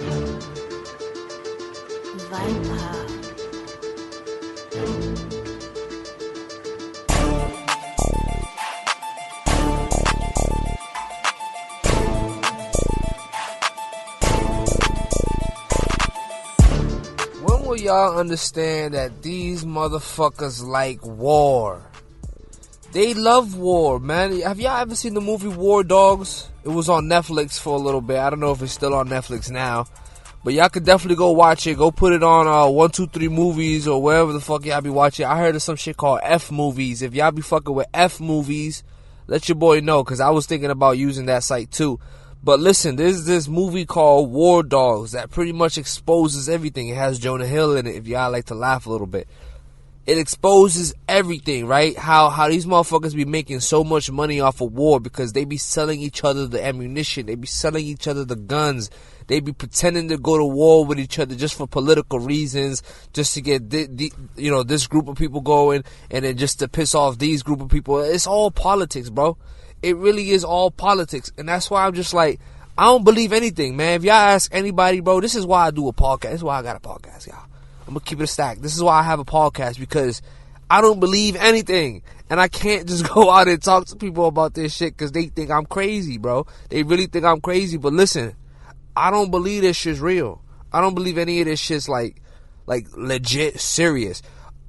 When will y'all understand that these motherfuckers like war? They love war, man. Have y'all ever seen the movie War Dogs? It was on Netflix for a little bit. I don't know if it's still on Netflix now. But y'all could definitely go watch it. Go put it on uh, 123 movies or wherever the fuck y'all be watching. I heard of some shit called F movies. If y'all be fucking with F movies, let your boy know because I was thinking about using that site too. But listen, there's this movie called War Dogs that pretty much exposes everything. It has Jonah Hill in it. If y'all like to laugh a little bit, it exposes everything, right? How how these motherfuckers be making so much money off of war because they be selling each other the ammunition, they be selling each other the guns, they be pretending to go to war with each other just for political reasons, just to get the, the, you know this group of people going, and then just to piss off these group of people. It's all politics, bro. It really is all politics, and that's why I'm just like. I don't believe anything, man. If y'all ask anybody, bro, this is why I do a podcast. This is why I got a podcast, y'all. I'm gonna keep it a stack. This is why I have a podcast because I don't believe anything, and I can't just go out and talk to people about this shit because they think I'm crazy, bro. They really think I'm crazy. But listen, I don't believe this shit's real. I don't believe any of this shit's like, like legit serious.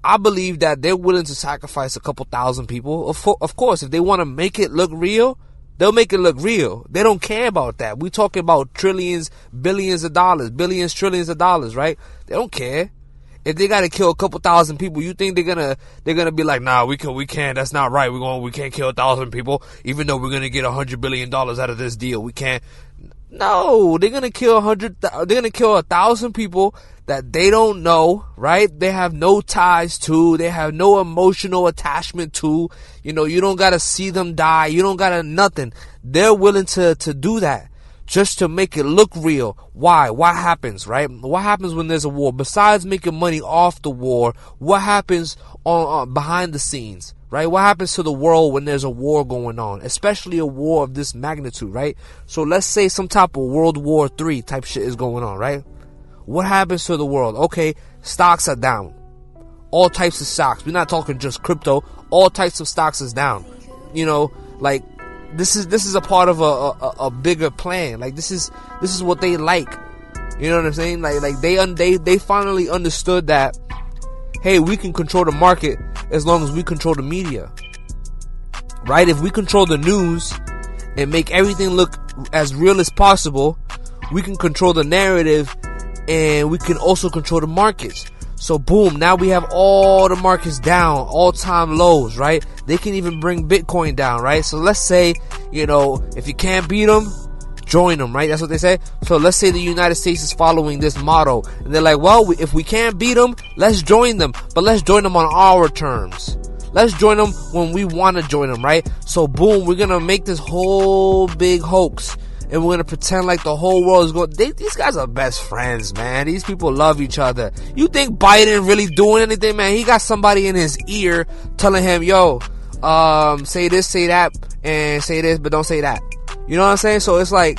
I believe that they're willing to sacrifice a couple thousand people. Of, of course, if they want to make it look real, they'll make it look real. They don't care about that. We talking about trillions, billions of dollars, billions, trillions of dollars, right? They don't care. If they gotta kill a couple thousand people, you think they're gonna they're gonna be like, nah, we can we can't. That's not right. We're going we can't kill a thousand people, even though we're gonna get a hundred billion dollars out of this deal. We can't. No, they're gonna kill a hundred. They're gonna kill a thousand people that they don't know, right? They have no ties to. They have no emotional attachment to. You know, you don't gotta see them die. You don't gotta nothing. They're willing to to do that just to make it look real. Why? What happens, right? What happens when there's a war? Besides making money off the war, what happens on uh, behind the scenes? right? What happens to the world when there's a war going on, especially a war of this magnitude, right? So let's say some type of World War Three type shit is going on, right? What happens to the world? Okay, stocks are down. All types of stocks. We're not talking just crypto. All types of stocks is down. You know, like this is this is a part of a, a, a bigger plan. Like this is this is what they like. You know what I'm saying? Like like they they they finally understood that hey, we can control the market as long as we control the media. Right? If we control the news and make everything look as real as possible, we can control the narrative and we can also control the markets. So boom, now we have all the markets down, all time lows, right? They can even bring Bitcoin down, right? So let's say, you know, if you can't beat them, join them, right? That's what they say. So let's say the United States is following this motto, and they're like, well, if we can't beat them, let's join them, but let's join them on our terms. Let's join them when we want to join them, right? So boom, we're gonna make this whole big hoax, and we're gonna pretend like the whole world is going. They, these guys are best friends, man. These people love each other. You think Biden really doing anything, man? He got somebody in his ear telling him, "Yo, um, say this, say that, and say this, but don't say that." You know what I'm saying? So it's like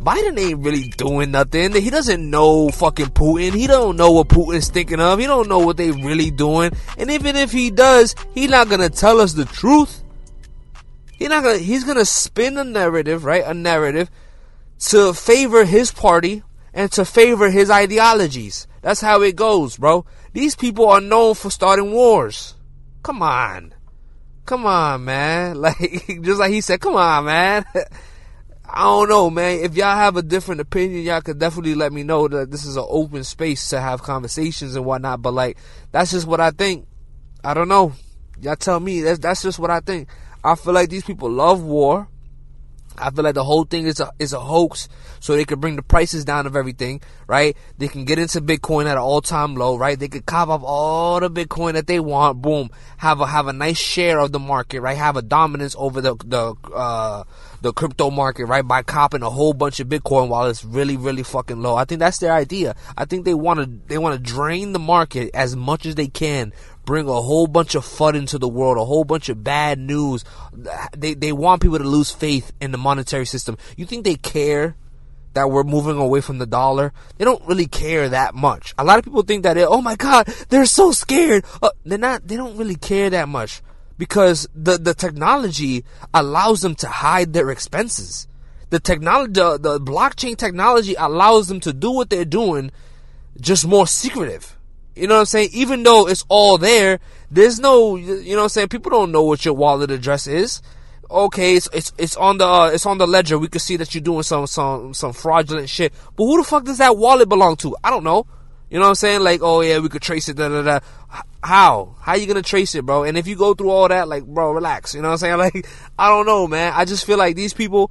Biden ain't really doing nothing. He doesn't know fucking Putin. He don't know what Putin's thinking of. He don't know what they really doing. And even if he does, he's not gonna tell us the truth. He's not gonna. He's gonna spin a narrative, right? A narrative to favor his party and to favor his ideologies. That's how it goes, bro. These people are known for starting wars. Come on. Come on, man. Like, just like he said, come on, man. I don't know, man. If y'all have a different opinion, y'all could definitely let me know that this is an open space to have conversations and whatnot. But like, that's just what I think. I don't know. Y'all tell me. That's that's just what I think. I feel like these people love war. I feel like the whole thing is a is a hoax, so they can bring the prices down of everything, right? They can get into Bitcoin at an all time low, right? They could cop up all the Bitcoin that they want, boom, have a have a nice share of the market, right? Have a dominance over the the uh, the crypto market, right? By copping a whole bunch of Bitcoin while it's really really fucking low. I think that's their idea. I think they want to they want to drain the market as much as they can bring a whole bunch of FUD into the world, a whole bunch of bad news. They they want people to lose faith in the monetary system. You think they care that we're moving away from the dollar. They don't really care that much. A lot of people think that, it, oh my god, they're so scared. Uh, they're not, they don't really care that much because the, the technology allows them to hide their expenses. The technology, the, the blockchain technology allows them to do what they're doing just more secretive. You know what I'm saying? Even though it's all there, there's no, you know what I'm saying? People don't know what your wallet address is. Okay, it's it's, it's on the uh, it's on the ledger. We can see that you're doing some some some fraudulent shit. But who the fuck does that wallet belong to? I don't know. You know what I'm saying? Like, oh yeah, we could trace it. Da da da. How? How you gonna trace it, bro? And if you go through all that, like, bro, relax. You know what I'm saying? Like, I don't know, man. I just feel like these people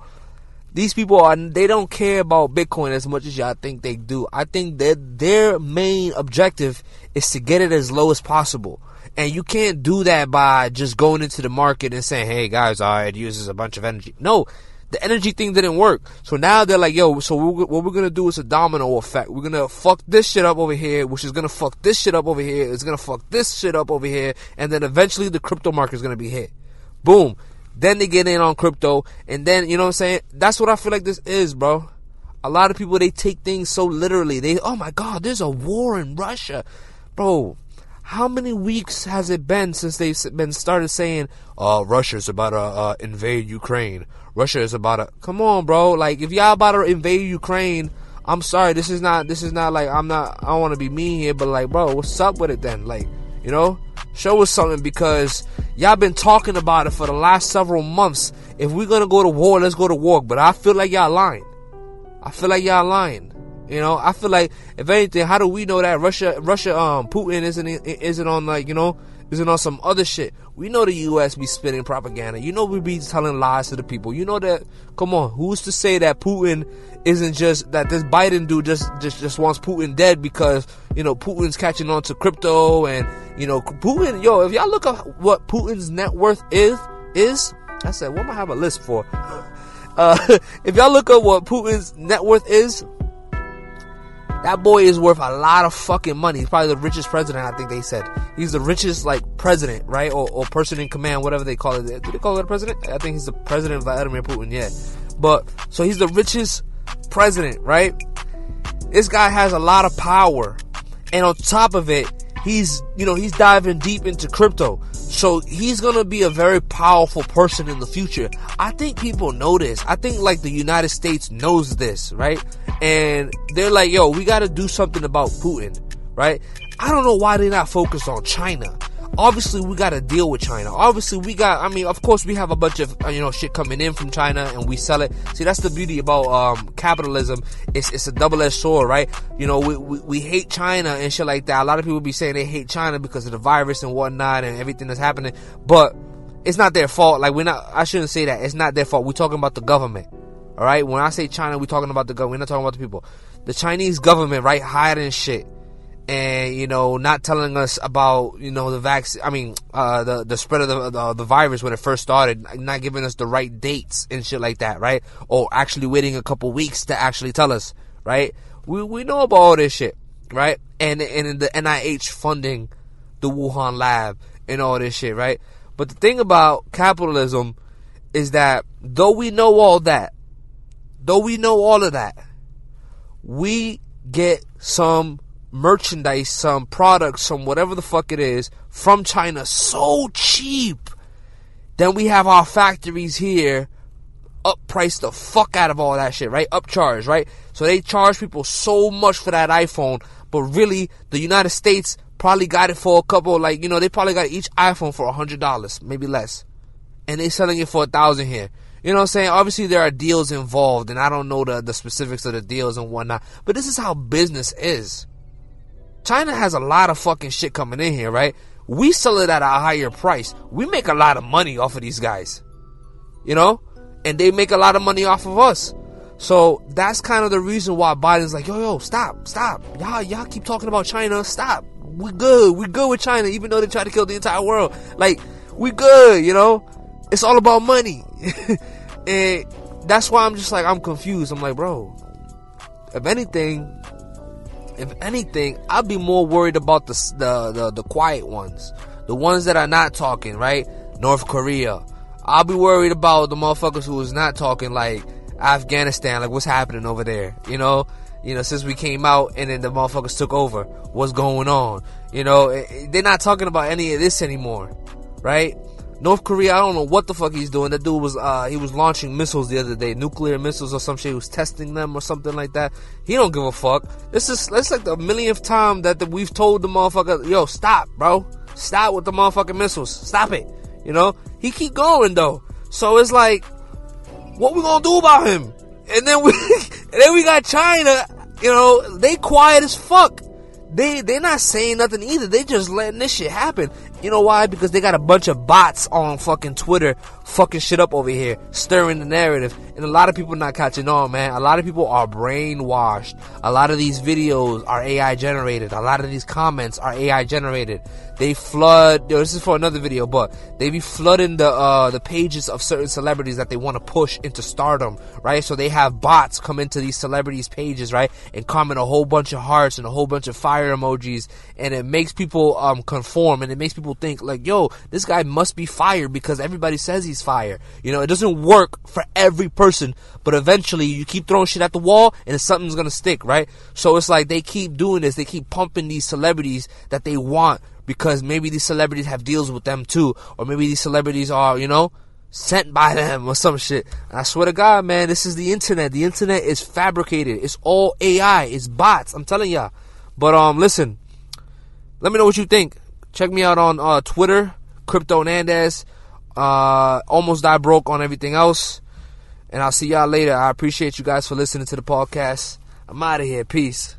these people are they don't care about Bitcoin as much as y'all think they do. I think that their main objective is to get it as low as possible. And you can't do that by just going into the market and saying, "Hey guys, uh, it uses a bunch of energy." No, the energy thing didn't work. So now they're like, "Yo, so what we're gonna do is a domino effect. We're gonna fuck this shit up over here, which is gonna fuck this shit up over here. It's gonna fuck this shit up over here, and then eventually the crypto market is gonna be hit. Boom. Then they get in on crypto, and then you know what I'm saying. That's what I feel like this is, bro. A lot of people they take things so literally. They, oh my god, there's a war in Russia, bro. How many weeks has it been since they've been started saying, "Uh, Russia's about to uh, invade Ukraine. Russia is about to." Come on, bro. Like, if y'all about to invade Ukraine, I'm sorry. This is not. This is not like I'm not. I don't want to be mean here, but like, bro, what's up with it then? Like, you know, show us something because y'all been talking about it for the last several months. If we're gonna go to war, let's go to war. But I feel like y'all lying. I feel like y'all lying. You know, I feel like if anything, how do we know that Russia, Russia, um, Putin isn't isn't on like you know isn't on some other shit? We know the U.S. be spinning propaganda. You know we be telling lies to the people. You know that. Come on, who's to say that Putin isn't just that this Biden dude just just just wants Putin dead because you know Putin's catching on to crypto and you know Putin. Yo, if y'all look up what Putin's net worth is is, I said, what am I have a list for? Uh, if y'all look up what Putin's net worth is, that boy is worth a lot of fucking money. He's probably the richest president, I think they said. He's the richest, like, president, right? Or, or person in command, whatever they call it. Do they call it a president? I think he's the president of Vladimir Putin, yeah. But, so he's the richest president, right? This guy has a lot of power. And on top of it, he's, you know, he's diving deep into crypto. So he's gonna be a very powerful person in the future. I think people know this. I think like the United States knows this, right? And they're like, yo, we gotta do something about Putin, right? I don't know why they're not focused on China obviously we got to deal with China. Obviously we got, I mean, of course we have a bunch of, uh, you know, shit coming in from China and we sell it. See, that's the beauty about, um, capitalism. It's, it's a double-edged sword, right? You know, we, we, we hate China and shit like that. A lot of people be saying they hate China because of the virus and whatnot and everything that's happening. But it's not their fault. Like we're not, I shouldn't say that. It's not their fault. We're talking about the government. Alright? When I say China, we're talking about the government. We're not talking about the people. The Chinese government, right, hiding shit and you know not telling us about you know the vaccine i mean uh, the the spread of the, the, the virus when it first started not giving us the right dates and shit like that right? Or actually waiting a couple weeks to actually tell us right? We we know about all this shit right? And and the NIH funding the Wuhan lab and all this shit right? But the thing about capitalism is that though we know all that though we know all of that we get some merchandise, some products, some whatever the fuck it is from China so cheap. Then we have our factories here upprice the fuck out of all that shit, right? Upcharge, right? So they charge people so much for that iPhone, but really the United States probably got it for a couple, like, you know, they probably got each iPhone for a hundred dollars, maybe less. And they selling it for a thousand here. You know what I'm saying? Obviously there are deals involved, and I don't know the, the specifics of the deals and whatnot, but this is how business is. China has a lot of fucking shit coming in here, right? We sell it at a higher price. We make a lot of money off of these guys. You know? And they make a lot of money off of us. So that's kind of the reason why Biden's like, yo, yo, stop, stop. Y'all, y'all keep talking about China. Stop. We good. We good with China, even though they try to kill the entire world. Like, we good, you know? It's all about money. and that's why I'm just like, I'm confused. I'm like, bro, if anything, if anything, I'd be more worried about the, the, the, the quiet ones. The ones that are not talking, right? North Korea. I'll be worried about the motherfuckers who is not talking like Afghanistan, like what's happening over there, you know? You know, since we came out and then the motherfuckers took over, what's going on? You know, eh, eh, they're not talking about any of this anymore, right? North Korea, I don't know what the fuck he's doing. That dude was uh he was launching missiles the other day, nuclear missiles or some shit. He was testing them or something like that. He don't give a fuck. This is that's like the millionth time that the, we've told the motherfucker, yo, stop, bro, stop with the motherfucking missiles, stop it. You know, he keep going though. So it's like, what we gonna do about him? And then we, and then we got China. You know, they quiet as fuck. They they're not saying nothing either. They just letting this shit happen. You know why? Because they got a bunch of bots on fucking Twitter fucking shit up over here, stirring the narrative. And a lot of people not catching on, man. A lot of people are brainwashed. A lot of these videos are AI generated. A lot of these comments are AI generated. They flood. Yo, this is for another video, but they be flooding the uh, the pages of certain celebrities that they want to push into stardom, right? So they have bots come into these celebrities' pages, right, and comment a whole bunch of hearts and a whole bunch of fire emojis, and it makes people um conform, and it makes people think like, yo, this guy must be fired because everybody says he's fire. You know, it doesn't work for every person, but eventually you keep throwing shit at the wall, and something's gonna stick, right? So it's like they keep doing this. They keep pumping these celebrities that they want because maybe these celebrities have deals with them too, or maybe these celebrities are, you know, sent by them or some shit. And I swear to God, man, this is the internet. The internet is fabricated. It's all AI. It's bots. I'm telling y'all. But um, listen, let me know what you think. Check me out on uh, Twitter, Crypto Nandez. Uh, almost die broke on everything else. And I'll see y'all later. I appreciate you guys for listening to the podcast. I'm out of here. Peace.